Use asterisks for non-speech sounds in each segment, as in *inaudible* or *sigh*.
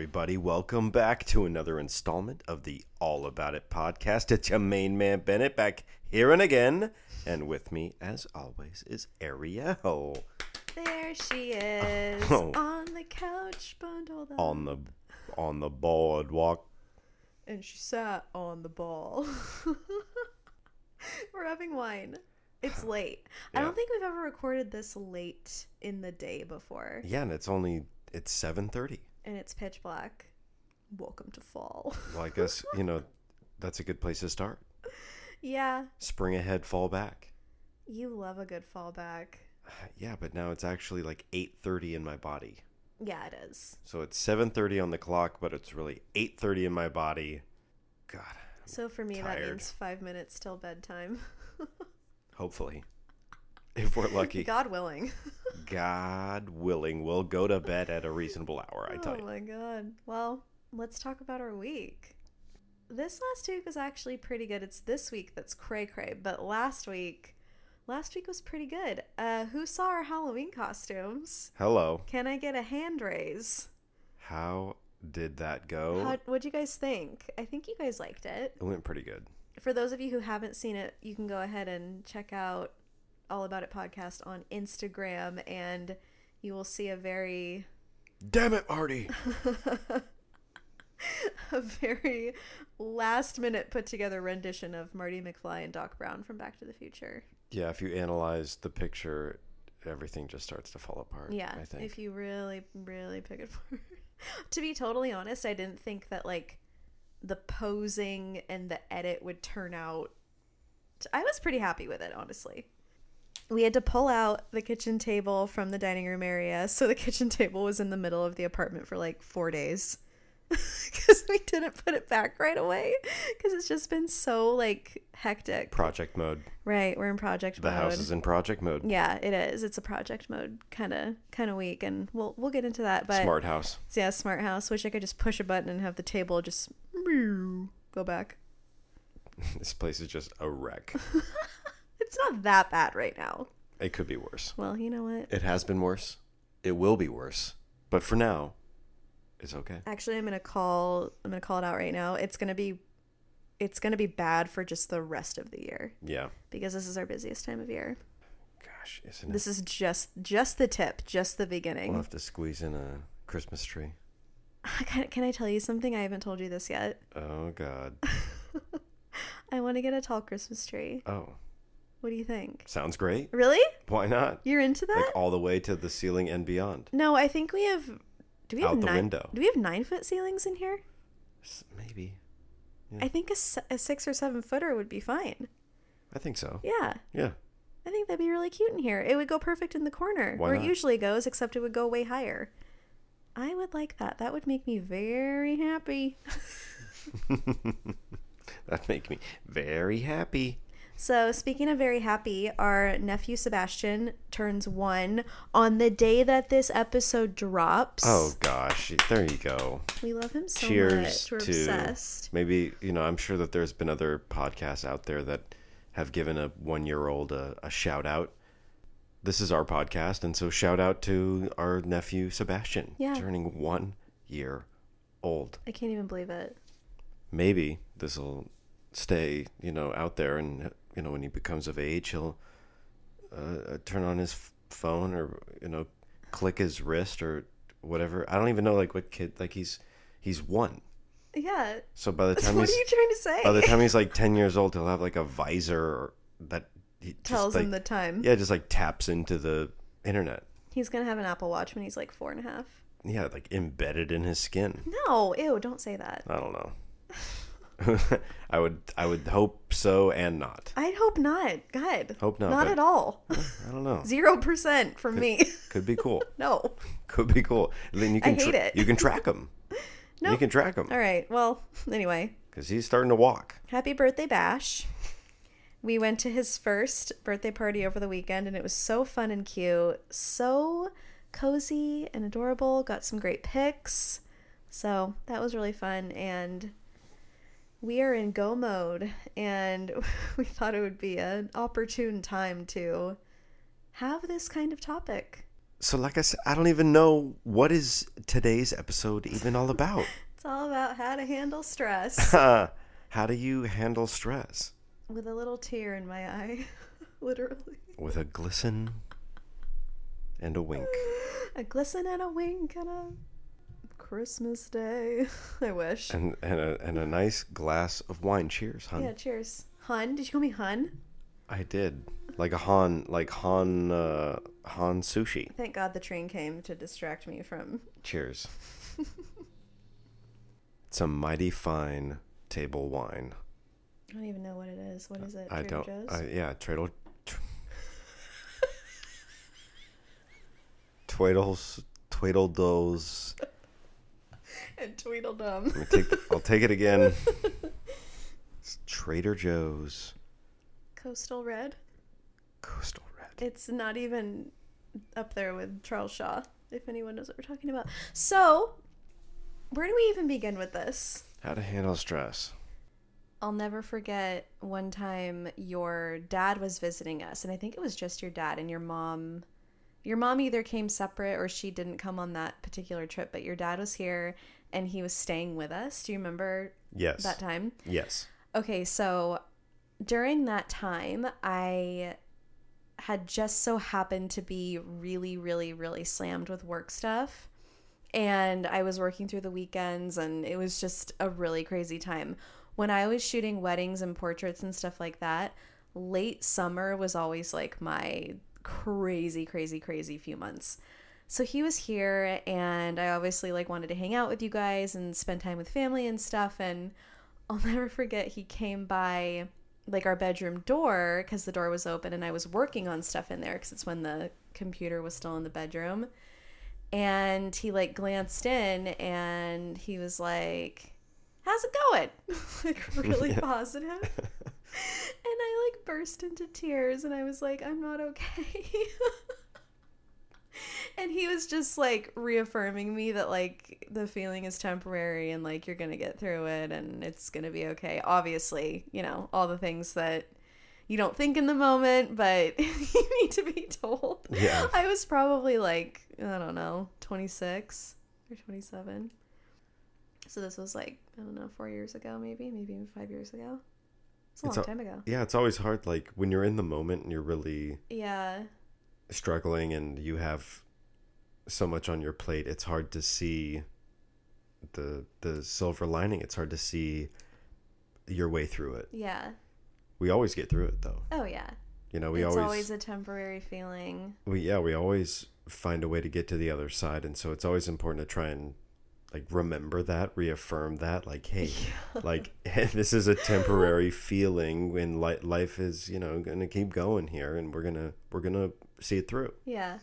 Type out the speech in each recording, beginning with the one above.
Everybody, welcome back to another installment of the All About It podcast. It's your main man Bennett back here and again, and with me, as always, is Ariel There she is *laughs* Oh. on the couch, bundled up. on the on the boardwalk. and she sat on the ball. *laughs* We're having wine. It's *sighs* late. I don't think we've ever recorded this late in the day before, Yeah, and it's only it's seven thirty. And it's pitch black. Welcome to fall. Well, I guess *laughs* you know that's a good place to start. yeah, Spring ahead, fall back. you love a good fallback. *sighs* Yeah, but now it's actually like eight thirty in my body. Yeah, it is. So it's seven thirty on the clock, but it's really eight thirty in my body. God, So for me, that means five minutes till bedtime. *laughs* hopefully, *laughs* if we're lucky, God willing. *laughs* God willing, we'll go to bed at a reasonable hour. I tell you. Oh my god. Well, let's talk about our week. This last week was actually pretty good. It's this week that's cray cray, but last week, last week was pretty good. Uh, who saw our Halloween costumes? Hello. Can I get a hand raise? How did that go? How, what'd you guys think? I think you guys liked it. It went pretty good. For those of you who haven't seen it, you can go ahead and check out All About It podcast on Instagram, and you will see a very Damn it, Marty! *laughs* a very last minute put together rendition of Marty McFly and Doc Brown from Back to the Future. yeah, if you analyze the picture, everything just starts to fall apart. Yeah, I think. if you really, really pick it apart. *laughs* to be totally honest, I didn't think that like the posing and the edit would turn out. I was pretty happy with it, honestly. We had to pull out the kitchen table from the dining room area, *laughs* so the kitchen table was in the middle of the apartment for like four days. *laughs* Because we didn't put it back right away. Because it's just been so like hectic. project mode. Right, we're in project The mode. The house is in project mode. Yeah, it is. It's a project mode kind of kind of week, and we'll we'll get into that. But Smart house. yeah, smart house. Wish I could just push a button and have the table just go back. *laughs* This place is just a wreck. It's not that bad right now. it could be worse. Well, you know what? It has been worse. It will be worse. But for now, it's okay. Actually, I'm gonna call. I'm gonna call it out right now. It's gonna be, it's gonna be bad for just the rest of the year Yeah. because this is our busiest time of year. Gosh, isn't it? This is just just the tip, just the beginning. We'll have to squeeze in a Christmas tree. *laughs* Can, can I tell you something? I haven't told you this yet. Oh God. *laughs* I want to get a tall Christmas tree. Oh, What do you think? sounds great. Really? Why not? You're into that? Like all the way to the ceiling and beyond. No, I think we have. Do we have Out the nine? window. Do we have nine foot ceilings in here? S- Maybe. I think a six or seven footer would be fine. I think so. Yeah, Yeah. I think that'd be really cute in here. It would go perfect in the corner Why where not? it usually goes, except it would go way higher. I would like that. That would make me very happy. *laughs* That make me very happy. So, speaking of very happy, our nephew Sebastian turns one on the day that this episode drops. Oh gosh, there you go. we love him so Cheers much. We're to obsessed. maybe you know. I'm sure that there's been other podcasts out there that have given a one year old a, a shout out. This is our podcast, and so shout out to our nephew Sebastian, Yeah. turning one year old. I can't even believe it. Maybe this will stay, you know, out there, and you know, when he becomes of age, he'll uh, turn on his phone or you know, click his wrist or whatever. I don't even know like what kid like he's he's one. Yeah. So by the *laughs* time what he's are you trying to say? by the time he's like *laughs* ten years old, he'll have like a visor that he Tells like, him the time. yeah, just like taps into the internet. He's gonna have an Apple Watch when he's like four and a half. Yeah, like embedded in his skin. No, ew, don't say that. I don't know. *laughs* *laughs* I would I would hope so and not. I hope not. God. Hope not, Not at all. I don't know. Zero percent from me. Could be cool. *laughs* no. Could be cool. Then you can I hate tra- it. you can *laughs* track him. No. You can track him All right. Well, anyway, because he's starting to walk. happy birthday, Bash. We went to his first birthday party over the weekend, and it was so fun and cute. So cozy and adorable. Got some great pics. So that was really fun. And we are in go mode, and *laughs* we thought it would be an opportune time to have this kind of topic. So, like I said, I don't even know what is today's episode even all about. *laughs* It's all about how to handle stress *laughs* How do you handle stress? with a little tear in my eye, literally. With a glisten and a wink. A glisten and a wink on a Christmas day. *laughs* I wish. And, and, a, and a nice glass of wine. Cheers, hun. Yeah, cheers. Hun, did you call me Hun? I did. Like a Han, like Han, uh, Han sushi. Thank God the train came to distract me from. Cheers. *laughs* it's a mighty fine table wine. I don't even know what it is. What is it? I Trader don't. Joe's? I, yeah, Tradle. *laughs* Twaddles, Tweedledums. *laughs* and Tweedledum. Me take. I'll take it again. *laughs* It's Trader Joe's Coastal Red. Coastal Red. It's not even up there with Charles Shaw, if anyone knows what we're talking about. So, where do we even begin with this? How to handle stress. I'll never forget one time your dad was visiting us, and I think it was just your dad and your mom. Your mom either came separate or she didn't come on that particular trip, but your dad was here and he was staying with us. Do you remember Yes. that time? Yes. Okay, so during that time, I had just so happened to be really, really, really slammed with work stuff. And I was working through the weekends, and it was just a really crazy time. When I was shooting weddings and portraits and stuff like that, late summer was always like my crazy, crazy, crazy few months. So he was here, and I obviously like wanted to hang out with you guys and spend time with family and stuff. And I'll *laughs* never forget he came by like our bedroom door because the door was open and I was working on stuff in there because it's when the computer was still in the bedroom. And he like glanced in and he was like, How's it going? *laughs* like really *laughs* positive. I like burst into tears and I was like, I'm not okay. *laughs* and he was just like reaffirming me that like the feeling is temporary and like you're gonna get through it and it's gonna be okay obviously you know all the things that you don't think in the moment but *laughs* you need to be told Yeah. i was probably like i don't know 26 or 27 so this was like i don't know four years ago maybe maybe even five years ago it's a long time ago Yeah, it's always hard. Like when you're in the moment and you're really yeah struggling and you have so much on your plate, it's hard to see the the silver lining. It's hard to see your way through it. yeah We always get through it though. oh yeah You know, we always it's always, always a temporary feeling we yeah, we always find a way to get to the other side and so it's always important to try and like remember that, reaffirm that like hey, *laughs* like *laughs* this is a temporary feeling when li- life is, you know, to keep going here and we're to we're to see it through. yeah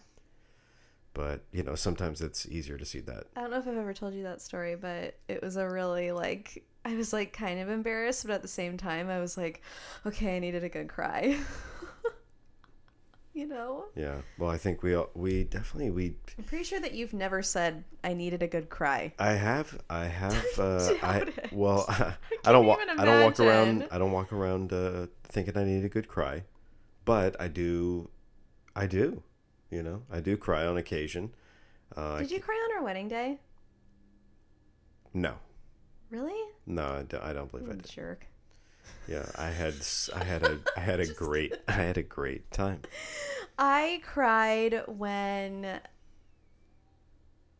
But, you know, sometimes it's easier to see that I don't know if I've ever told you that story, but it was a really like I was like kind of embarrassed, but at the same time I was like, okay, I needed a good cry. *laughs* you know? Yeah. Well, I think we all, we definitely we I'm pretty sure that you've never said I needed a good cry. I have I have *laughs* uh I well *laughs* I don't walk I don't walk around. I don't walk around uh thinking I need a good cry. But I do I do. You know, I do cry on occasion. Uh Did you cry on our wedding day? no. Really? No, I don't, I don't believe I did. jerk. Yeah, I had I had a I had a *laughs* great I had a great time. I cried when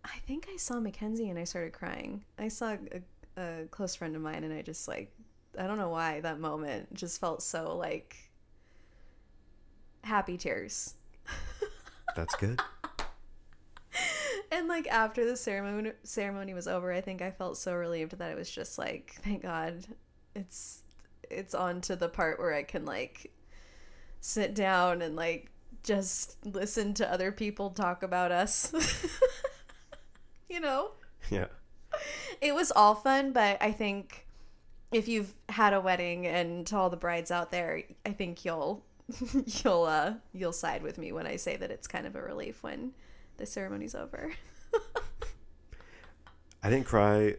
I think I saw Mackenzie and I started crying. I saw a, a close friend of mine and I just like I don't know why that moment just felt so like happy tears. That's good. *laughs* And like after the ceremony ceremony was over, I think I felt so relieved that it was just like thank God it's it's on to the part where I can like sit down and like just listen to other people talk about us. *laughs* you know? Yeah. It was all fun, but I think if you've had a wedding and to all the brides out there, I think you'll *laughs* you'll uh you'll side with me when I say that it's kind of a relief when the ceremony's over. *laughs* I didn't cry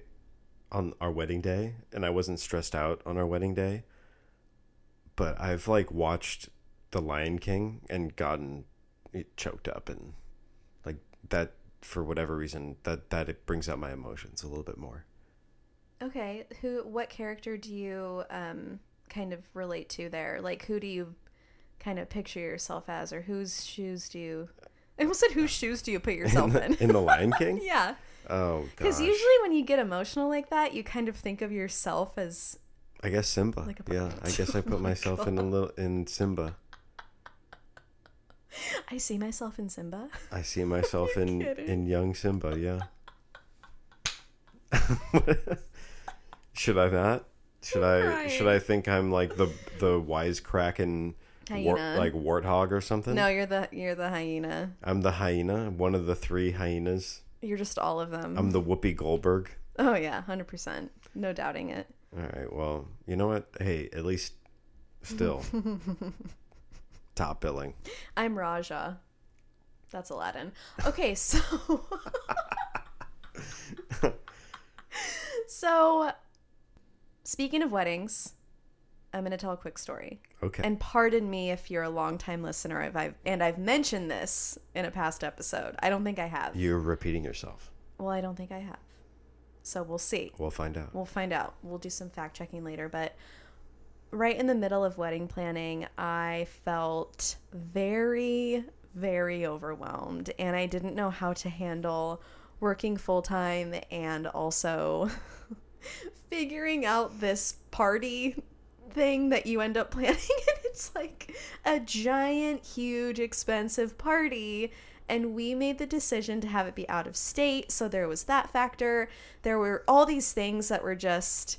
on our wedding day, and I wasn't stressed out on our wedding day. But I've like watched The Lion King and gotten choked up and like that for whatever reason that that it brings out my emotions a little bit more. Okay, who? What character do you um kind of relate to there? Like, who do you kind of picture yourself as, or whose shoes do you? I almost said whose shoes do you put yourself in, in? in the Lion King. *laughs* yeah, Oh, because usually when you get emotional like that, you kind of think of yourself as I guess Simba. Like a yeah. I guess I *laughs* oh put Oh my myself in a little in Simba. I see myself in Simba. I see *laughs* myself in kidding. in young Simba. Yeah. *laughs* should I not? Should I should. I think I'm like the the wisecracking Hyena. like warthog or something? No, you're the you're the hyena. I'm the hyena, one of the three hyenas. You're just all of them. I'm the Whoopi Goldberg. oh yeah, hundred percent. No doubting it. All right. Well, you know what? Hey, at least still *laughs* top billing. I'm Rajah. That's Aladdin. Okay, so *laughs* *laughs* So speaking of weddings, I'm going to tell a quick story. Okay. And pardon me if you're a longtime listener if I've and I've mentioned this in a past episode. I don't think I have. You're repeating yourself. Well, I don't think I have. So we'll see. We'll find out. We'll find out. We'll do some fact checking later. But right in the middle of wedding planning, I felt very, very overwhelmed. And I didn't know how to handle working full time and also *laughs* figuring out this party thing that you end up *laughs* planning. And it's like a giant, huge, expensive party and we made the decision to have it be out of state so there was that factor there were all these things that were just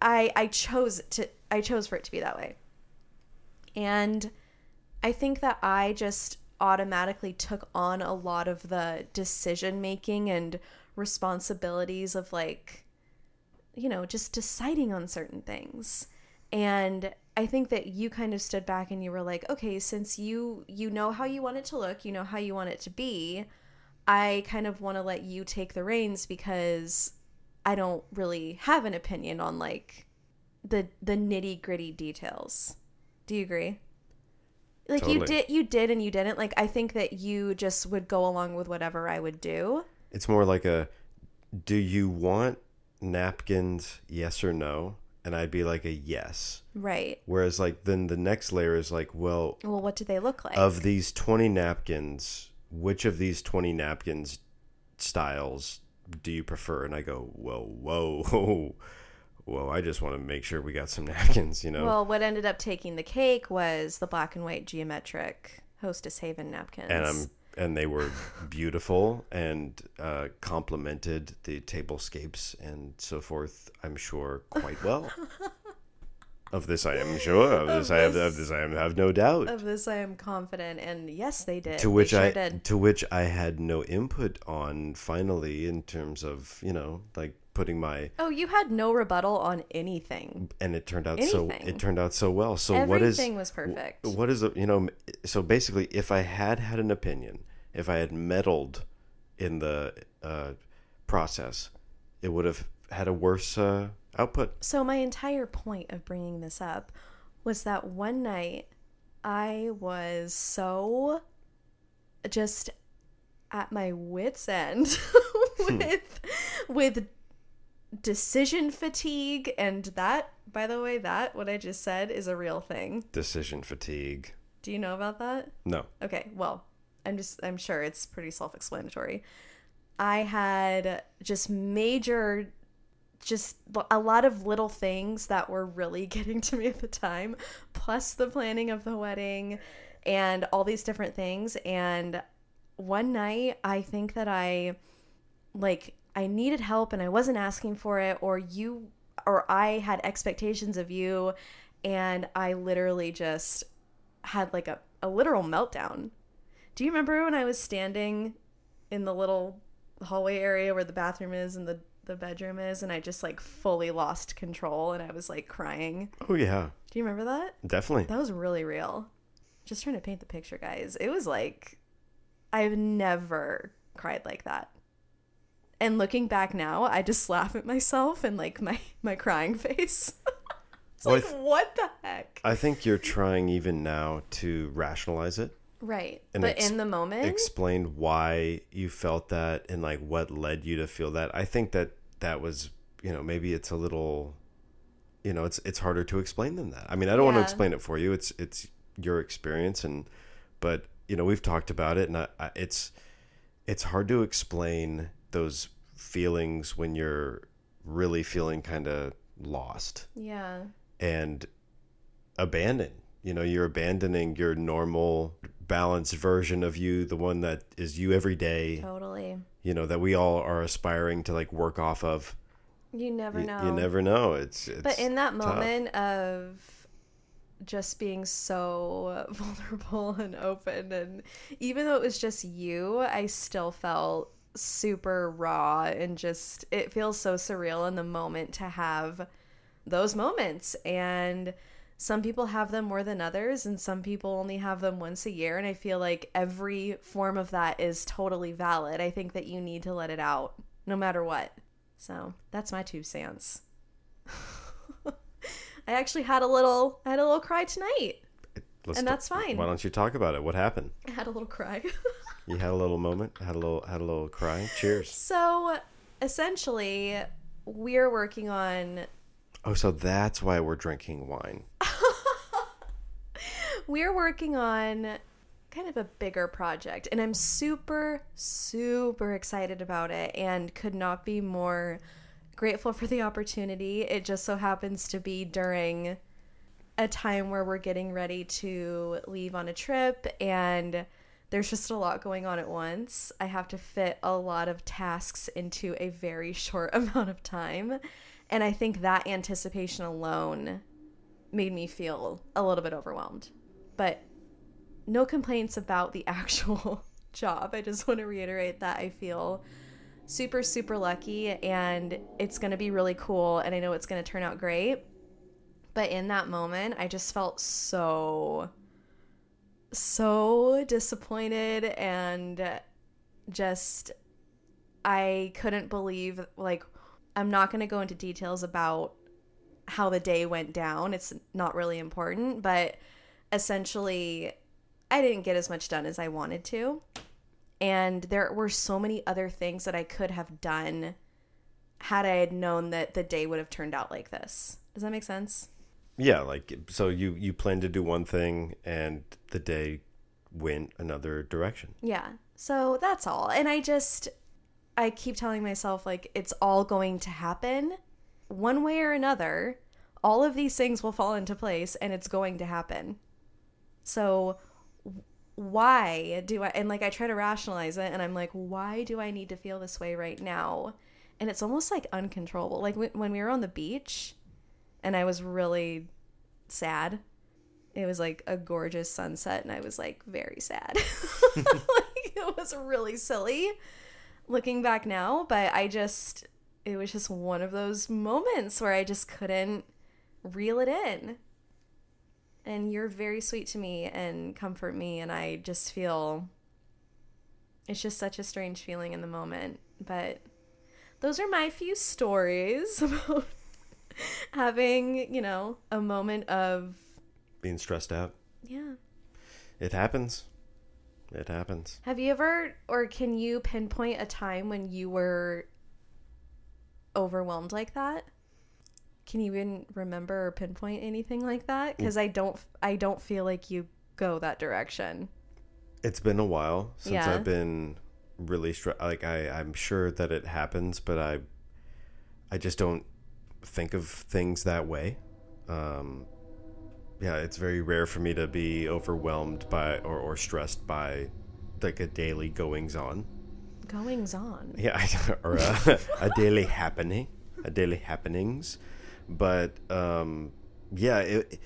i i chose to i chose for it to be that way and i think that i just automatically took on a lot of the decision making and responsibilities of like you know just deciding on certain things. And i think that you kind of stood back and you were like okay since you you know how you want it to look you know how you want it to be i kind of want to let you take the reins because i don't really have an opinion on like the the nitty gritty details. Do you agree? Like you did you did and you didn't. Like i think that you just would go along with whatever i would do. It's more like a do you want napkins yes or no? And I'd be like a yes. right Whereas like then the next layer is like, well, well what do they look like of these 20 napkins, which of these 20 napkins styles do you prefer? And I go, well, whoa, *laughs* whoa, whoa, I just want to make sure we got some *laughs* napkins, you know? Well, what ended up taking the cake was the black and white geometric Hostess Haven napkins. and I'm and they were beautiful and uh, complemented the tablescapes and so forth. I'm sure quite well. *laughs* of this, I am sure. Of this, I have. Of this, I have no doubt. of this, I am confident, and yes, they did. to which sure I did. to which I had no input on. Finally, in terms of you know, like putting my Oh, you had no rebuttal on anything. and it turned out so it turned out so well. So what is Everything was perfect. what is a you know so basically if i had had an opinion if i had meddled in the uh, process it would have had a worse uh, output So my entire point of bringing this up was that one night I was so just at my wits end *laughs* with with decision fatigue and that by the way that what I just said is a real thing. decision fatigue Do you know about that? no Okay, well, I'm just I'm sure it's pretty self-explanatory. I had just major just a lot of little things that were really *laughs* getting to me at the time, plus the planning of the wedding and all these different things and one night I think that I like I needed help and I wasn't asking for it or you or I had expectations of you and I literally just had like a, a literal meltdown. Do you remember when I was standing in the little hallway area where the bathroom is and the, the bedroom is and I just like fully lost control and I was like crying? oh yeah Do you remember that? definitely That was really real. Just trying to paint the picture, guys. It was like I've never cried like that. And looking back now, I just laugh at myself and like my my crying *laughs* face. it's Well, like th- what the heck? i think you're trying even now to rationalize it Right. And but ex- in the moment, explain why you felt that and like what led you to feel that. I think that that was, you know, maybe it's a little you know, it's it's harder to explain than that. I mean, I don't want to explain it for you. It's it's your experience and but, you know, we've talked about it and I, I, it's it's hard to explain those feelings when you're really feeling kind of lost yeah. and abandon. You know, you're abandoning your normal balanced version of you, the one that is you every day, Totally. you know, that we all are aspiring to like work off of. You never You, know. you never know. It's, it's But in that tough. moment of just being so *laughs* vulnerable and open, and even though it was just you, I still felt super raw and just it feels so surreal in the moment to have those moments. And some people have them more than others, and some people only have them once a year. And I feel like every form of that is totally valid. I think that you need to let it out no matter what. So that's my two cents. *laughs* I actually had a little I had a little cry tonight. Let's and that's fine. Why don't you talk about it? What happened? I had a little cry. *laughs* You had a little moment, had a little, had a little cry. Cheers. so essentially we're working on Oh, so that's why we're drinking wine. *laughs* we're working on kind of a bigger project and I'm super super excited about it and could not be more grateful for the opportunity. It just so happens to be during a time where we're getting ready to leave on a trip and there's just a lot going on at once. I have to fit a lot of tasks into a very *laughs* short amount of time. And I think that anticipation alone made me feel a little bit overwhelmed. But no complaints about the *laughs* actual job. I just want to reiterate that I feel super, super lucky and it's going to be really cool. And I know it's going to turn out great. But in that moment, I just felt so, so disappointed and just, I couldn't believe, like, I'm not going to go into details about how the day went down. It's not really important, but essentially, I didn't get as much done as I wanted to. And there were so many other things that I could have done had I had known that the day would have turned out like this. Does that make sense? Yeah, like so you you plan to do one thing and the day went another direction. Yeah. So that's all. And I just, I keep telling myself, like, it's all going to happen one way or another. All of these things will fall into place and it's going to happen. So why do I, and like, I try to rationalize it and I'm like, why do I need to feel this way right now? And it's almost like uncontrollable. Like when we were on the beach and I was really sad. It was like a gorgeous sunset and i was like very sad. *laughs* Like it was really silly looking back now but i just it was just one of those moments where i just couldn't reel it in. And you're very sweet to me and comfort me and i just feel it's just such a strange feeling in the moment but those are my few stories *laughs* about *laughs* having you know a moment of Being stressed out. yeah It happens. It happens. Have you ever, or can you pinpoint a time when you were overwhelmed like that? Can you even remember or pinpoint anything like that? Mm. Because I don't, I don't feel like you go that direction. It's been a while since Yeah. I've been really stressed. Like I, I'm sure that it happens, but I, I just don't think of things that way. Um, yeah, it's very rare for me to be overwhelmed by or, or stressed by like a daily goings on. Goings on. Yeah, *laughs* or a, a daily happening, a daily happenings. But um, yeah, it,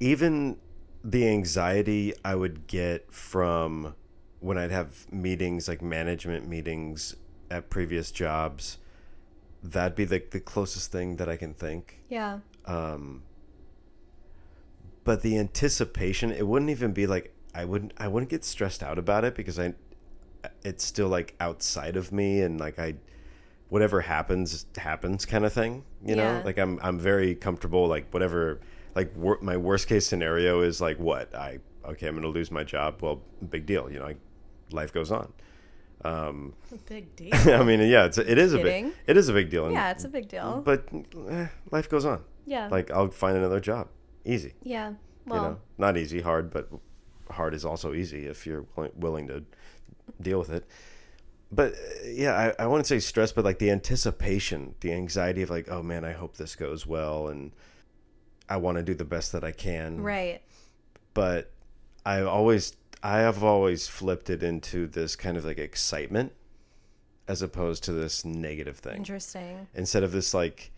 even the anxiety I would get from when I'd have meetings, like management meetings at previous jobs, that'd be the, the closest thing that I can think. Yeah. Um, but the anticipation, it wouldn't even be like I wouldn't I wouldn't get stressed out about it because I it's still like outside of me and like I whatever happens happens kind of thing, you know? Yeah. Like I'm I'm very comfortable like whatever like wor- my worst case scenario is like what? I okay, I'm going to lose my job. Well, big deal. You know, I, life goes on. Um, Big *laughs* deal. I mean, yeah, it's it is a big Kidding. it is a big deal. and- yeah, it's a big deal. but eh, life goes on. Yeah. Like I'll find another job, easy. yeah. Well, you know, not easy, hard, but hard is also easy if you're willing to deal with it. But uh, yeah, I, I wouldn't say stress, but like the anticipation, the anxiety of like, oh man, I hope this goes well, and I want to do the best that I can. right. But I always, I have always flipped it into this kind of like excitement, as opposed to this negative thing Interesting. instead of this like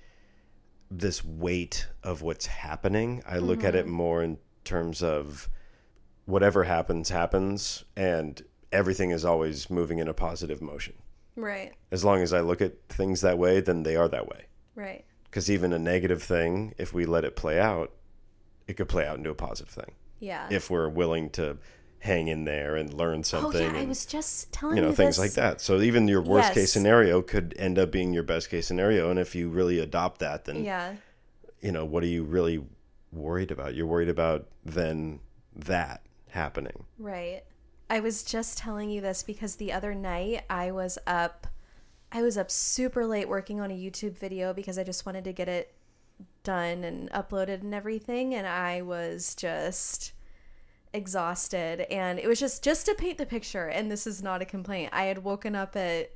this weight of what's happening i look at it mm-hmm. more in terms of whatever happens happens and everything is always moving in a positive motion Right. as long as i look at things that way then they are that way Right. because even a negative thing if we let it play out it could play out into a positive thing Yeah. if we're willing to hang in there and learn something. oh yeah, I and, was just telling you know you things this. like that so even your worst Yes. case scenario could end up being your best case scenario and if you really adopt that then Yeah. you know what are you really worried about you're worried about then that happening Right. I was just telling you this because the other night I was up I was up super late working on a YouTube video because I just wanted to get it done and uploaded and everything and I was just exhausted and it was just just to paint the picture and this is not a complaint. I had woken up at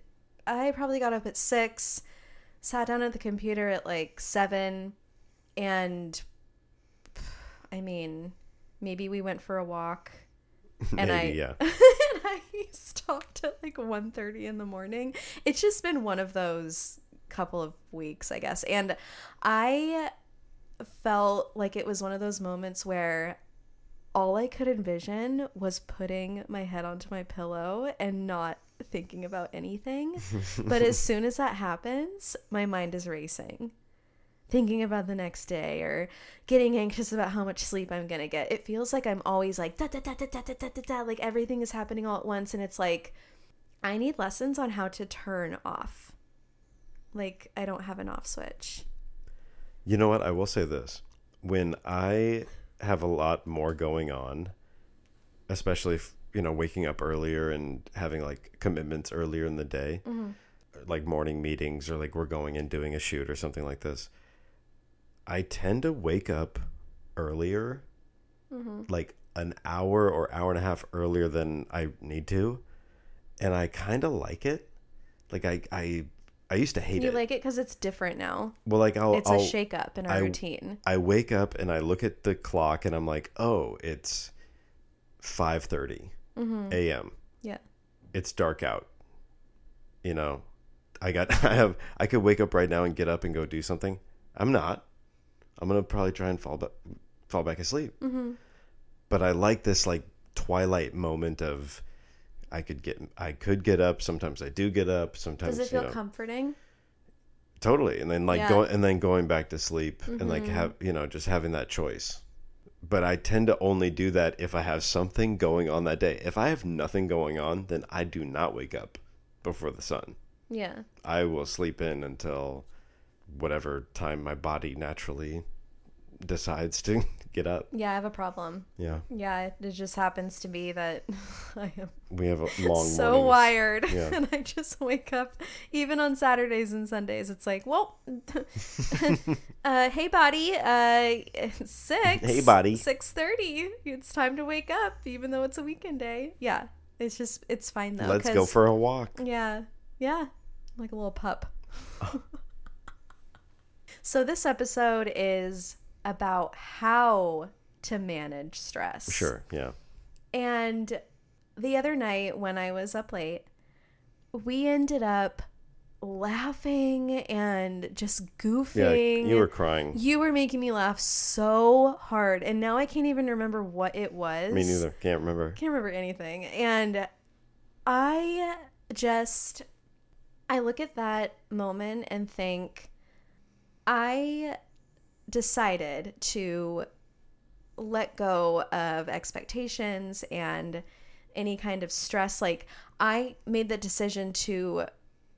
I probably got up at 6, sat down at the computer at like 7 and I mean, maybe we went for a walk *laughs* and I yeah *laughs* and I stopped at like 1.30 in the morning. It's just been one of those couple of weeks, I guess. And I felt like it was one of those moments where all I could envision was putting my head onto my pillow and not thinking about anything. *laughs* but as soon as that happens, my mind is racing. Thinking about the next day or getting anxious about how much sleep I'm gonna get. It feels like I'm always like da da da da da da da da da like everything is happening all at once and it's like I need lessons on how to turn off. Like I don't have an off switch. you know what i will say this when i have a lot more going on especially if you know waking up earlier and having like commitments earlier in the day. Mm-hmm. Like morning meetings or like we're going and doing a shoot or something like this. I tend to wake up earlier mm-hmm. like an hour or hour and a half earlier than i need to. And i kind of like it. Like i i i used to hate You it You like it because it's different now. well like i'll It's I'll, a shake up in our I- routine. I wake up and I look at the clock and I'm like, oh, it's 5:30 a.m. Yeah. It's dark out. You know, I got *laughs* I have I could wake up right now and get up and go do something. I'm not. I'm gonna probably try and fall back fall back asleep. Mm-hmm. But I like this like twilight moment of I could get I could get up. Sometimes I do get up. Sometimes Does it feel you know, comforting? totally and then like Yeah. Mm-hmm. going and then going back to sleep and like have you know just having that choice but i tend to only do that if i have something going on that day if i have nothing going on then i do not wake up before the sun Yeah. i will sleep in until whatever time my body naturally decides to get up Yeah, I have a problem. yeah Yeah, it, just happens to be that *laughs* I am we have a *laughs* long so mornings. wired Yeah. *laughs* and I just wake up even on Saturdays and Sundays. It's like, well, uh, hey, body, uh, six. Hey, body. Six thirty. It's time to wake up, even though it's a weekend day. Yeah, it's just it's fine though. let's go for a walk Yeah, yeah, like a little pup. so this episode is about how to manage stress. sure yeah And the other night when I was up late, we ended up laughing and just goofing. yeah you were crying You were making me laugh so hard, and now I can't even remember what it was. me neither can't remember Can't remember anything. And I just I look at that moment and think I decided to let go of expectations and any kind of stress like I made the decision to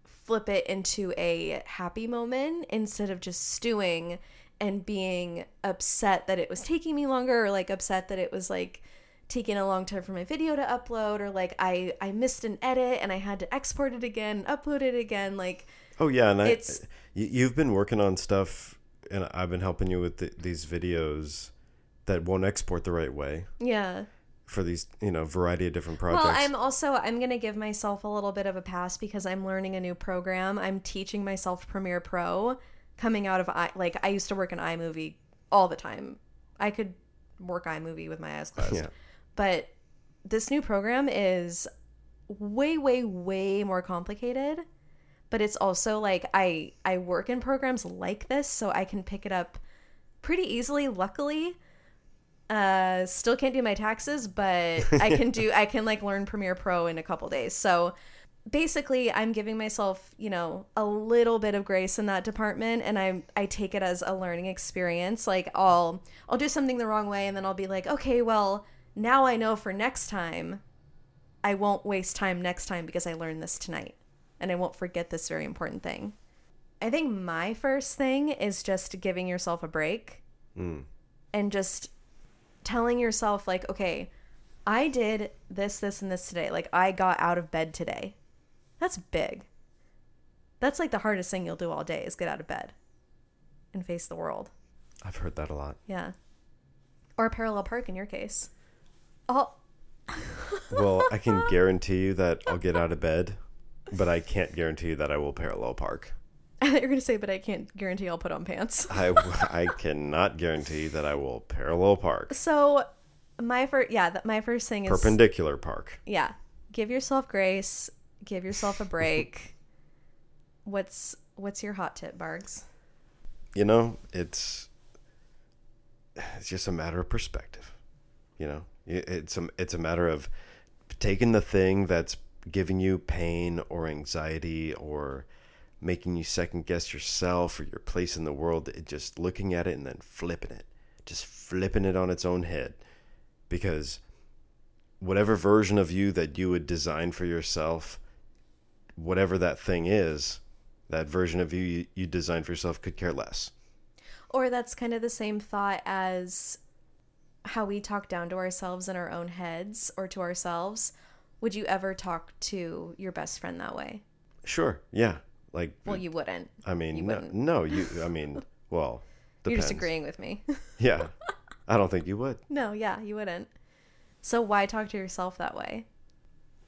flip it into a happy moment instead of just stewing and being upset that it was taking me longer or like upset that it was like taking a long time for my video to upload or like I I missed an edit and I had to export it again, upload it again like Oh yeah, and I, It's- you, you've been working on stuff, and I've been helping you with the, these videos that won't export the right way yeah. for these, you know, variety of different projects. Well, I'm also I'm gonna give myself a little bit of a pass because I'm learning a new program. I'm teaching myself Premiere Pro, coming out of i like I used to work in iMovie all the time. I could work iMovie with my eyes closed, Yeah. but this new program is way, way, way more complicated. But it's also like I I work in programs like this, so I can pick it up pretty easily. Luckily, uh still can't do my taxes but i can do i can like learn premiere pro in a couple days. So basically i'm giving myself you know a little bit of grace in that department and i i take it as a learning experience. Like i'll i'll do something the wrong way and then i'll be like okay well now i know for next time i won't waste time next time because i learned this tonight and i won't forget this very important thing. I think my first thing is just giving yourself a break Mm. and just telling yourself like okay i did this this and this today. Like i got out of bed today. That's big. That's like the hardest thing you'll do all day is get out of bed and face the world. I've heard that a lot. yeah. Or a parallel park in your case. Oh Well, I can guarantee you that I'll get out of bed, but I can't guarantee that I will parallel park. *laughs* i thought you were gonna say but i can't guarantee i'll put on pants *laughs* I, I cannot guarantee that I will parallel park. so my first yeah that my first thing is Perpendicular park. yeah give yourself grace give yourself a break *laughs* what's what's your hot tip bargs You know, it's it's just a matter of perspective. You know, it's a it's a matter of taking the thing that's giving you pain or anxiety or making you second guess yourself or your place in the world. It just looking at it and then flipping it, just flipping it on its own head, because whatever version of you that you would design for yourself, whatever that thing is, that version of you you, you design for yourself could care less. Or that's kind of the same thought as how we talk down to ourselves in our own heads or to ourselves. Would you ever talk to your best friend that way? Sure. Yeah. Like, Well, you wouldn't. I mean, you no, wouldn't. no, you. I mean, *laughs* well, You're depends. just agreeing with me. *laughs* Yeah, I don't think you would. no, yeah, you wouldn't. So why talk to yourself that way?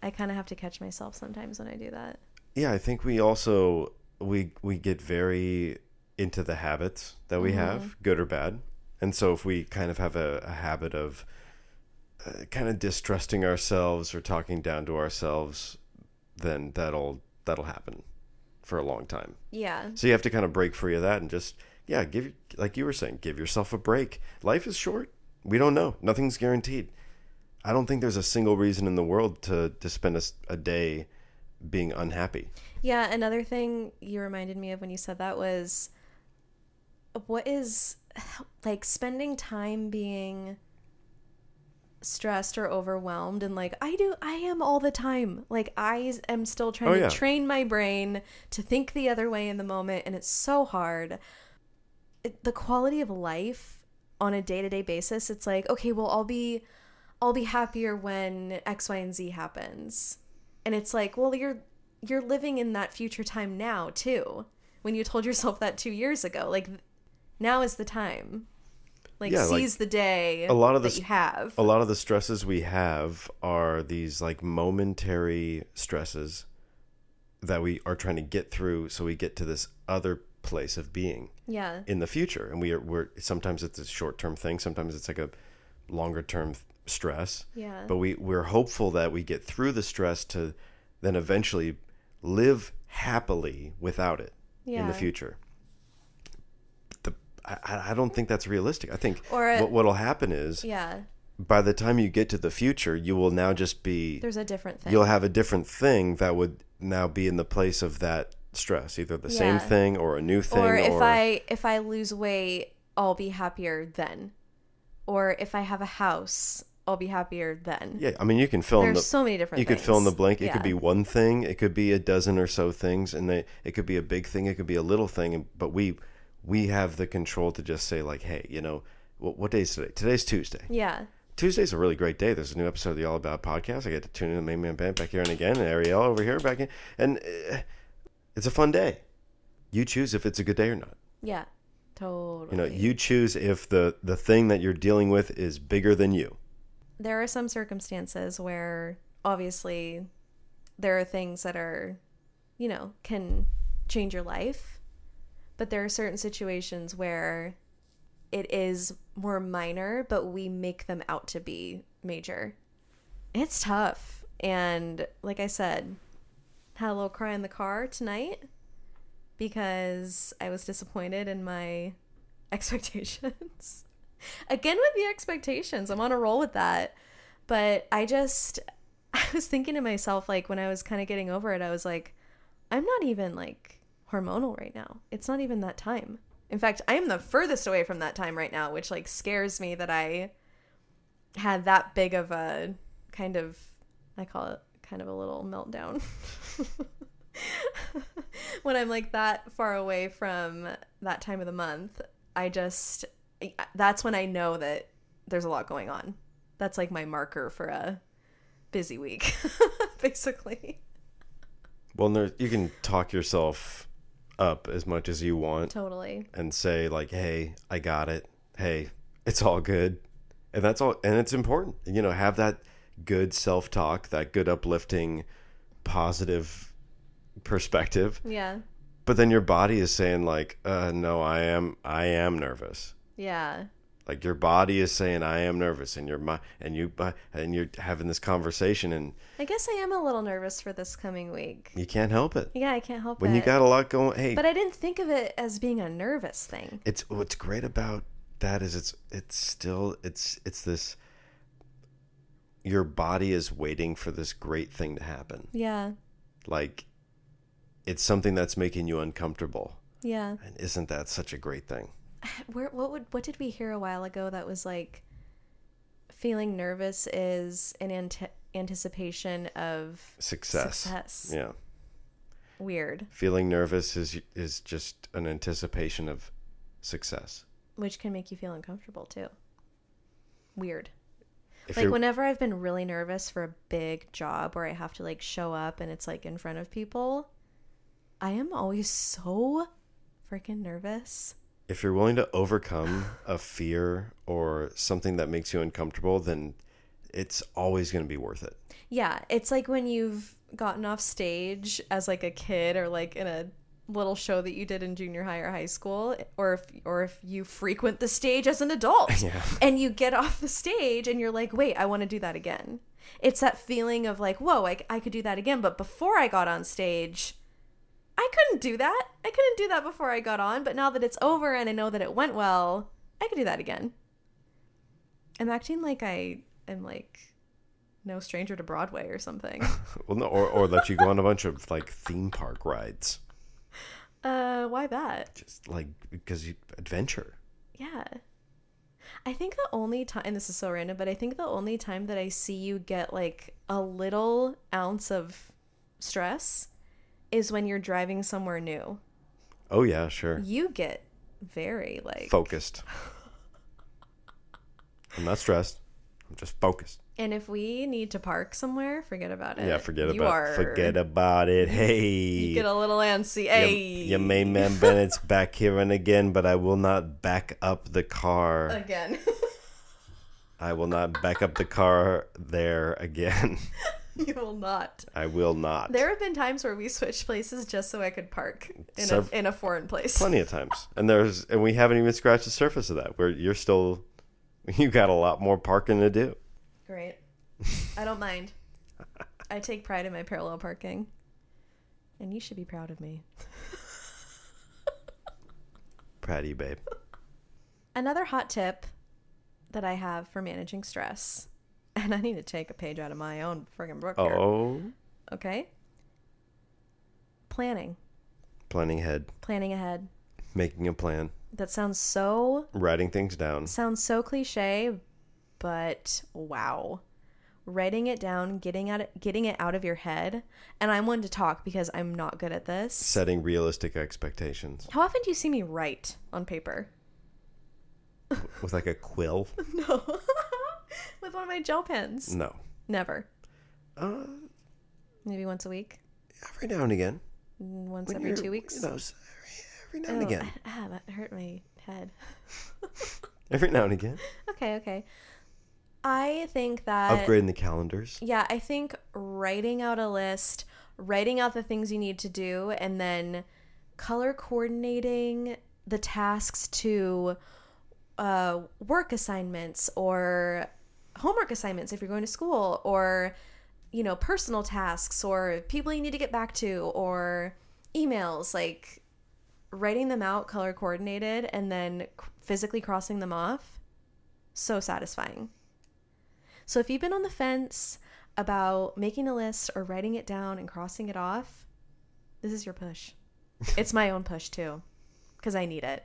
I kind of have to catch myself sometimes when I do that. Yeah, I think we also we we get very into the habits that we mm-hmm. have, good or bad, and so if we kind of have a, a habit of uh, kind of distrusting ourselves or talking down to ourselves, then that'll that'll happen for a long time. Yeah. So you have to kind of break free of that and just yeah, give like you were saying, give yourself a break. Life is short. We don't know. Nothing's guaranteed. I don't think there's a single reason in the world to to spend a day being unhappy. Yeah, another thing you reminded me of when you said that was what is like spending time being stressed or overwhelmed and like I do I am all the time. Like I am still trying Oh, to train my brain to think the other way in the moment and it's so hard. It, the quality of life on a day-to-day basis, it's like, okay, well I'll be I'll be happier when X, Y, and Z happens. And it's like, well, you're you're living in that future time now too. When you told yourself that two years ago, like now is the time. Like Yeah, like, seize the day a lot of that you have. A lot of the stresses we have are these like momentary stresses that we are trying to get through so we get to this other place of being yeah, in the future. And we are we're sometimes it's a short-term thing sometimes it's like a longer term stress. Yeah, but we we're hopeful that we get through the stress to then eventually live happily without it in the future. the I, I don't think that's realistic i think Or a- what, what'll happen is yeah. by the time you get to the future you will now just be There's a different thing. you'll have a different thing that would now be in the place of that stress either the same thing or a new thing or if I if I lose weight, I'll be happier then. Or if I have a house, I'll be happier then. yeah i mean you can fill in the so many different you could fill in the blank. It Yeah. could be one thing. It could be a dozen or so things, and they, it could be a big thing. It could be a little thing. But we we have the control to just say like, hey, you know, what, what day is today? Today's Tuesday. Yeah. Tuesday's a really great day. There's a new episode of the All About podcast. I get to tune in the main man band back here and again, and Ariel over here back in, and uh, it's a fun day. You choose if it's a good day or not. Yeah. Totally. You know, you choose if the the thing that you're dealing with is bigger than you. there are some circumstances where obviously there are things that are you know can change your life but there are certain situations where it is more minor but we make them out to be major. It's tough. And like i said had a little cry in the car tonight because i was disappointed in my *laughs* expectations. Again with the expectations i'm on a roll with that. But i just *laughs* i was thinking to myself like when i was kind of getting over it i was like i'm not even like hormonal right now it's not even that time in fact i am the furthest away from that time right now which like scares me that i had that big of a kind of i call it kind of a little meltdown *laughs* when i'm like that far away from that time of the month i just that's when I know that there's a lot going on. That's like my marker for a busy week, *laughs* basically. Well, you can talk yourself up as much as you want Totally. and say like, "Hey, I got it. Hey, it's all good," and that's all. And it's important, you know, have that good self-talk, that good uplifting, positive perspective. Yeah. But then your body is saying like, uh, "No, I am. I am nervous." Yeah. Like your body is saying, "I am nervous," and your mind, and you, uh, and you're having this conversation, and I guess I am a little nervous for this coming week. you can't help it Yeah, I can't help when it. When you got a lot going. Hey, but I didn't think of it as being a nervous thing. it's what's great about that is it's it's still it's it's this your body is waiting for this great thing to happen Yeah. like it's something that's making you uncomfortable Yeah. and isn't that such a great thing *sighs* Where what would what did we hear a while ago that was like feeling nervous is an ante- anticipation of success Success. yeah weird, feeling nervous is is just an anticipation of success which can make you feel uncomfortable too. Weird. if like you're whenever I've been really nervous for a big job where I have to like show up and it's like in front of people, I am always so freaking nervous. If you're willing to overcome a fear or something that makes you uncomfortable then it's always going to be worth it. Yeah, it's like when you've gotten off stage as like a kid or like in a little show that you did in junior high or high school or if or if you frequent the stage as an adult *laughs* Yeah. and you get off the stage and you're like wait i want to do that again. It's that feeling of like whoa I, I could do that again. But before i got on stage i couldn't do that. I couldn't do that before i got on but now that it's over and i know that it went well i could do that again. I'm acting like i am like no stranger to broadway or something. *laughs* Well, no, or, or let you go on a bunch of like theme park rides, uh why that? Just like because you adventure. Yeah. I think the only time, and this is so random, but I think the only time that I see you get like a little ounce of stress is when you're driving somewhere new. Oh yeah, sure. You get very like, Focused. I'm not stressed. I'm just focused. and if we need to park somewhere, forget about it. Yeah, forget you about are, forget about it. Hey, You get a little antsy. your, Hey, your main man Bennett's back here and again, but I will not back up the car. again. *laughs* I will not back up the car there again. *laughs* *laughs* you will not. I will not. There have been times where we switched places just so I could park in Sev- a in a foreign place. Plenty of times, and there's and we haven't even scratched the surface of that. Where you're still, *laughs* you got a lot more parking to do. Great. I don't mind. I take pride in my parallel parking. And you should be proud of me. *laughs* Proud of you, babe. Another hot tip that I have for managing stress, and I need to take a page out of my own friggin' book here. Oh, Okay? Planning. planning ahead, Planning ahead. making a plan, That sounds so writing things down. sounds so cliche, but wow. Writing it down, getting at it, getting it out of your head. And I'm one to talk because I'm not good at this. setting realistic expectations How often do you see me write on paper? with like a quill. *laughs* No. *laughs* *laughs* With one of my gel pens. No. Never. Uh, Maybe once a week. every now and again. Once every you're- two weeks. You know, s- every, every now and Oh, again. Ah, that hurt my head. *laughs* Every now and again. Okay, okay. I think that Upgrading the calendars. Yeah, I think writing out a list, writing out the things you need to do, and then color coordinating the tasks to uh, work assignments or homework assignments if you're going to school, or you know, personal tasks or people you need to get back to, or emails. Like writing them out, color coordinated, and then physically crossing them off. So satisfying. So if you've been on the fence about making a list or writing it down and crossing it off, this is your push. *laughs* it's my own push too, because I need it.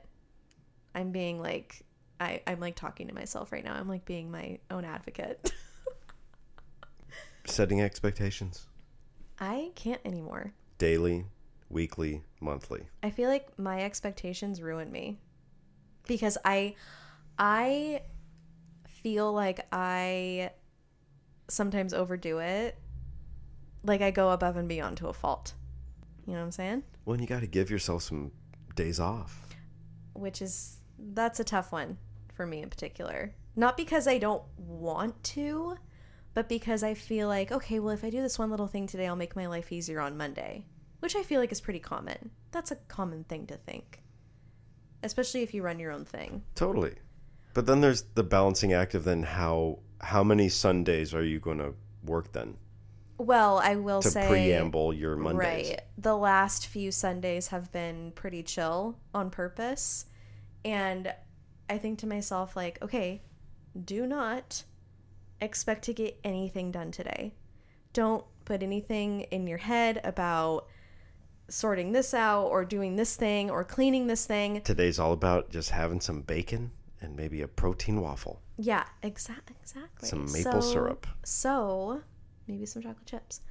I'm being like, I, I'm like talking to myself right now. I'm like being my own advocate. *laughs* Setting expectations. I can't anymore. Daily, weekly, monthly. I feel like my expectations ruin me because I I feel like I sometimes overdo it. Like I go above and beyond to a fault. You know what I'm saying? Well, you got to give yourself some days off. Which is that's a tough one for me in particular. Not because I don't want to, but because I feel like, okay, well if I do this one little thing today, I'll make my life easier on Monday. Which I feel like is pretty common. That's a common thing to think. Especially if you run your own thing. Totally. But then there's the balancing act of then how how many Sundays are you going to work then Well, I will to say preamble your Mondays? Right. The last few Sundays have been pretty chill on purpose. And I think to myself, like, okay, do not expect to get anything done today. Don't put anything in your head about sorting this out or doing this thing or cleaning this thing. Today's all about just having some bacon and maybe a protein waffle, Yeah, exa- exactly. some maple So- syrup. So, maybe some chocolate chips.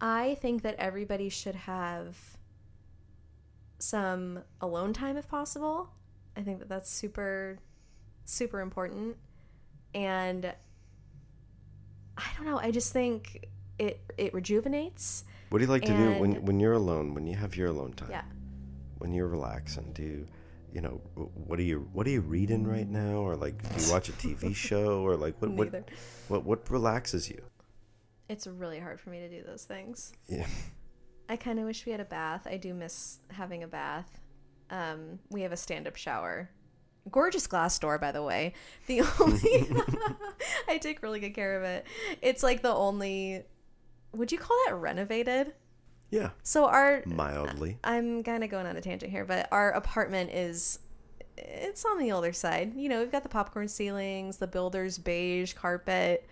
I think that everybody should have some alone time if possible. I think that that's super, super important. And I don't know. I just think it it rejuvenates. What do you like to do when when you're alone? When you have your alone time? Yeah. When you're relaxing, do you, you know what are you what are you reading right now, or like do you watch a TV *laughs* show, or like what what, Neither. what what relaxes you? It's really hard for me to do those things. Yeah. I kind of wish we had a bath. I do miss having a bath. Um, we have a stand-up shower. Gorgeous glass door, by the way. The *laughs* only *laughs* I take really good care of it. It's like the only. Would you call that renovated? Yeah. So our Mildly. I'm kind of going on a tangent here, but our apartment is it's on the older side. You know, we've got the popcorn ceilings, the builder's beige carpet,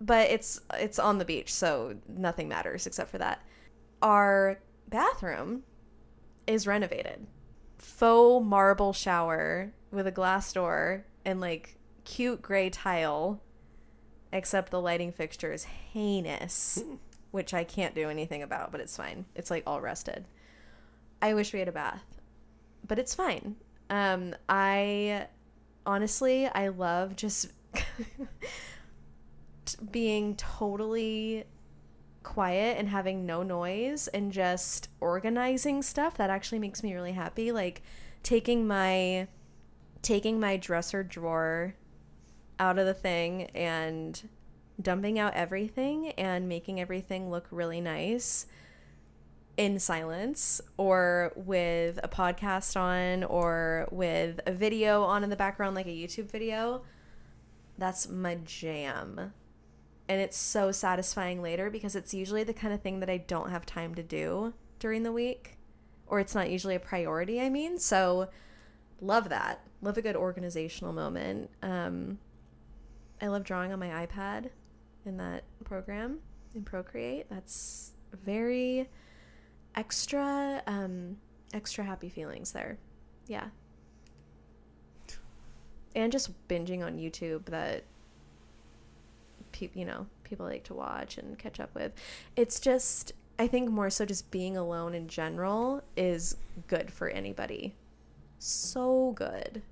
but it's it's on the beach, so nothing matters except for that. Our bathroom is renovated. Faux marble shower with a glass door and like cute gray tile except the lighting fixture is heinous, *laughs* which I can't do anything about, but it's fine. It's like all rusted. I wish we had a bath, but it's fine. Um, I honestly, I love just *laughs* being totally quiet and having no noise and just organizing stuff that actually makes me really happy. Like taking my taking my dresser drawer out of the thing and dumping out everything and making everything look really nice in silence or with a podcast on or with a video on in the background like a YouTube video that's my jam and it's so satisfying later because it's usually the kind of thing that I don't have time to do during the week or it's not usually a priority I mean so love that. Love a good organizational moment. Um I love drawing on my iPad in that program in Procreate. That's very extra um extra happy feelings there. Yeah. And just binging on YouTube that pe- you know people like to watch and catch up with it's just i think more so just being alone in general is good for anybody so good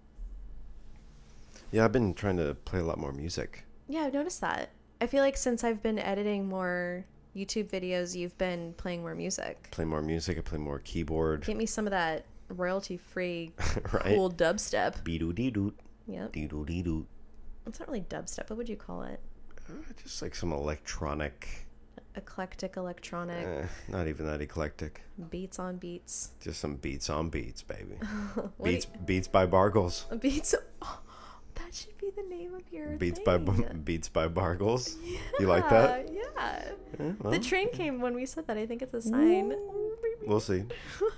Yeah, I've been trying to play a lot more music. Yeah, I've noticed that. I feel like since I've been editing more YouTube videos, you've been playing more music. Play more music. I play more keyboard. Get me some of that royalty free *laughs* right. cool dubstep. Be doo dee doot. Yep. Dee doo dee doot. It's not really dubstep. What would you call it? Uh, Just like some electronic. Eclectic electronic Eh, not even that eclectic. beats on beats. Just some beats on beats, baby. *laughs* What do beats beats by Bargles. beats. Oh, that should be the name of your Beats thing. by beats by Bargles. You like that? Yeah. Eh, The train came when we said that. I think it's a sign. we'll see.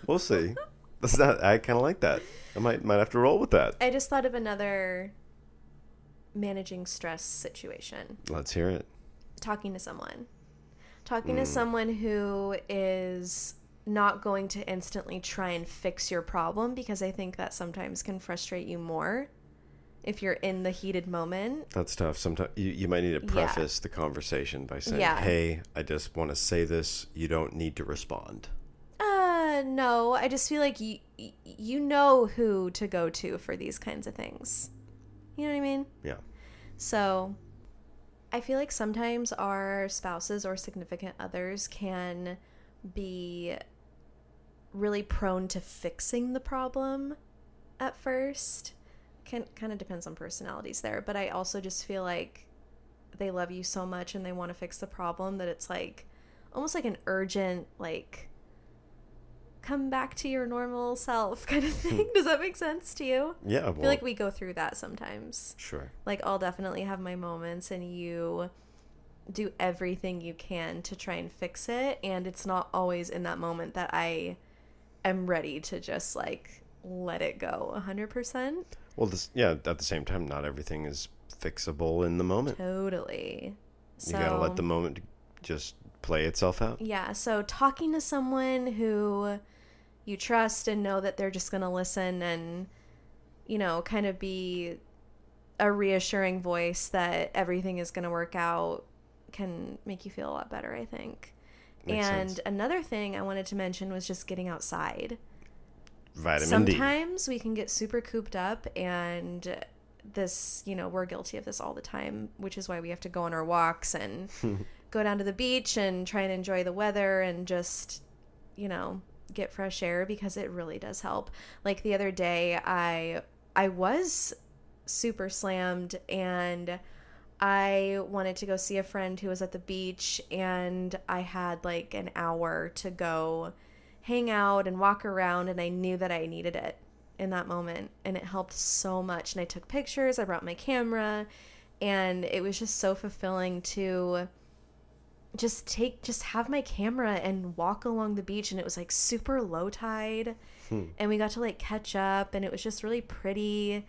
We'll see. That's not. I kind of like that. I might might have to roll with that. I just thought of another managing stress situation. Let's hear it. talking to someone. Talking to someone who is not going to instantly try and fix your problem because I think that sometimes can frustrate you more if you're in the heated moment. That's tough. Sometimes you, you might need to Yeah. preface the conversation by saying, Yeah. "Hey, I just want to say this. You don't need to respond." Uh no, I just feel like you you know who to go to for these kinds of things. You know what I mean? Yeah. So, I feel like sometimes our spouses or significant others can be really prone to fixing the problem at first. Can kind of depends on personalities there, but I also just feel like they love you so much and they want to fix the problem that it's like almost like an urgent like come back to your normal self *laughs* kind of hmm. thing. Does that make sense to you? Yeah. I feel like we go through that sometimes sure. like I'll definitely have my moments and you do everything you can to try and fix it and it's not always in that moment that I am ready to just like let it go 100%. Well, this yeah. At the same time, not everything is fixable in the moment. Totally. you gotta let the moment just play itself out. Yeah, so talking to someone who you trust and know that they're just going to listen and you know, kind of be a reassuring voice that everything is going to work out can make you feel a lot better, I think. Makes and sense. another thing I wanted to mention was just getting outside. Vitamin D. Sometimes we can get super cooped up and this, you know, we're guilty of this all the time, which is why we have to go on our walks and *laughs* go down to the beach and try and enjoy the weather and just, you know, get fresh air because it really does help. Like the other day I I was super slammed and I wanted to go see a friend who was at the beach and I had like an hour to go hang out and walk around and I knew that I needed it in that moment and it helped so much and I took pictures, I brought my camera and it was just so fulfilling to just take just have my camera and walk along the beach and it was like super low tide hmm. and we got to like catch up and it was just really pretty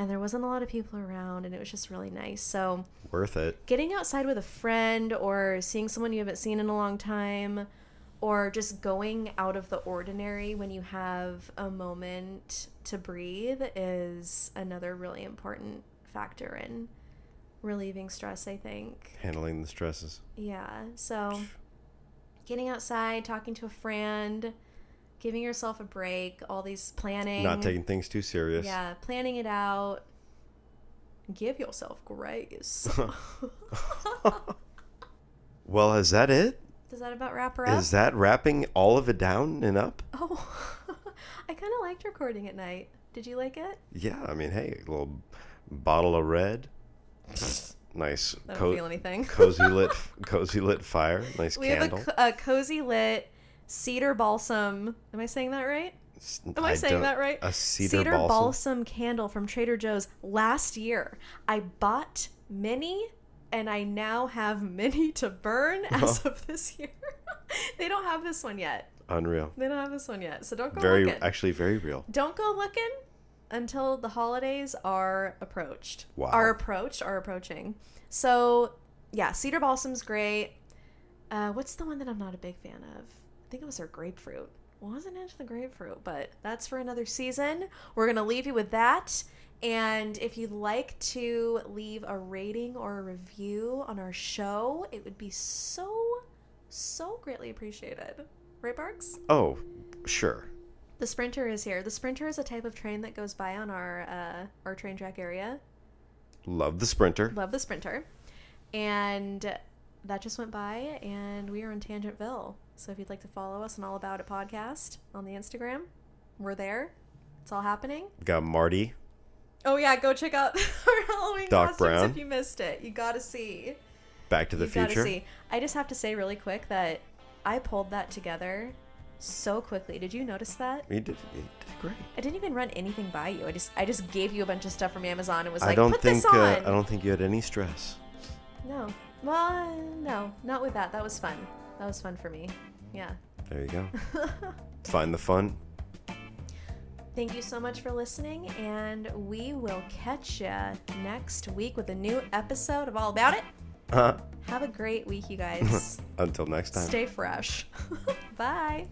and there wasn't a lot of people around and it was just really nice. So Worth it. getting outside with a friend or seeing someone you haven't seen in a long time or just going out of the ordinary when you have a moment to breathe is another really important factor in relieving stress, I think. Handling the stresses. Yeah. So getting outside, talking to a friend, giving yourself a break, all these planning. Not taking things too serious. Yeah, planning it out. Give yourself grace. *laughs* Well, is that it? Does that about wrap her up? Is that wrapping all of it down and up? Oh, *laughs* I kind of liked recording at night. Did you like it? Yeah, I mean, hey, a little bottle of red, nice, I don't co- feel anything. *laughs* cozy lit, cozy lit fire, nice we candle. have a, a cozy lit cedar balsam. Am I saying that right? Am I, saying that right? A cedar, balsam. candle from Trader Joe's last year. I bought many and I now have many to burn *laughs* as of this year. *laughs* they don't have this one yet. Unreal. They don't have this one yet. So don't go Very, looking. actually, very real. don't go looking until the holidays are approached. Wow. Are approached, are approaching. So, yeah, cedar balsam's great. Uh, what's the one that I'm not a big fan of? I think it was their grapefruit. Wasn't into the grapefruit, but that's for another season. We're going to leave you with that. And if you'd like to leave a rating or a review on our show, it would be so, so greatly appreciated. Right, Barks? Oh, sure. The Sprinter is here. The Sprinter is a type of train that goes by on our uh, our train track area. Love the sprinter. Love the Sprinter. And that just went by, and we are in Tangentville. So if you'd like to follow us on All About It podcast on the Instagram, we're there. It's all happening. Got Marty. Oh yeah, go check out *laughs* our Halloween Doc costumes Brown. if you missed it. You gotta see. Back to the you Future. I just have to say really quick that I pulled that together so quickly. Did you notice that? You did, you did great. I didn't even run anything by you. I just I just gave you a bunch of stuff from Amazon and was I like, don't put think this on. uh, I don't think you had any stress. No. Well, no, not with that. That was fun. That was fun for me. Yeah. There you go. *laughs* Find the fun. Thank you so much for listening, and we will catch you next week with a new episode of All About It. Uh, Have a great week, you *laughs* guys. until next time. Stay fresh. *laughs* Bye.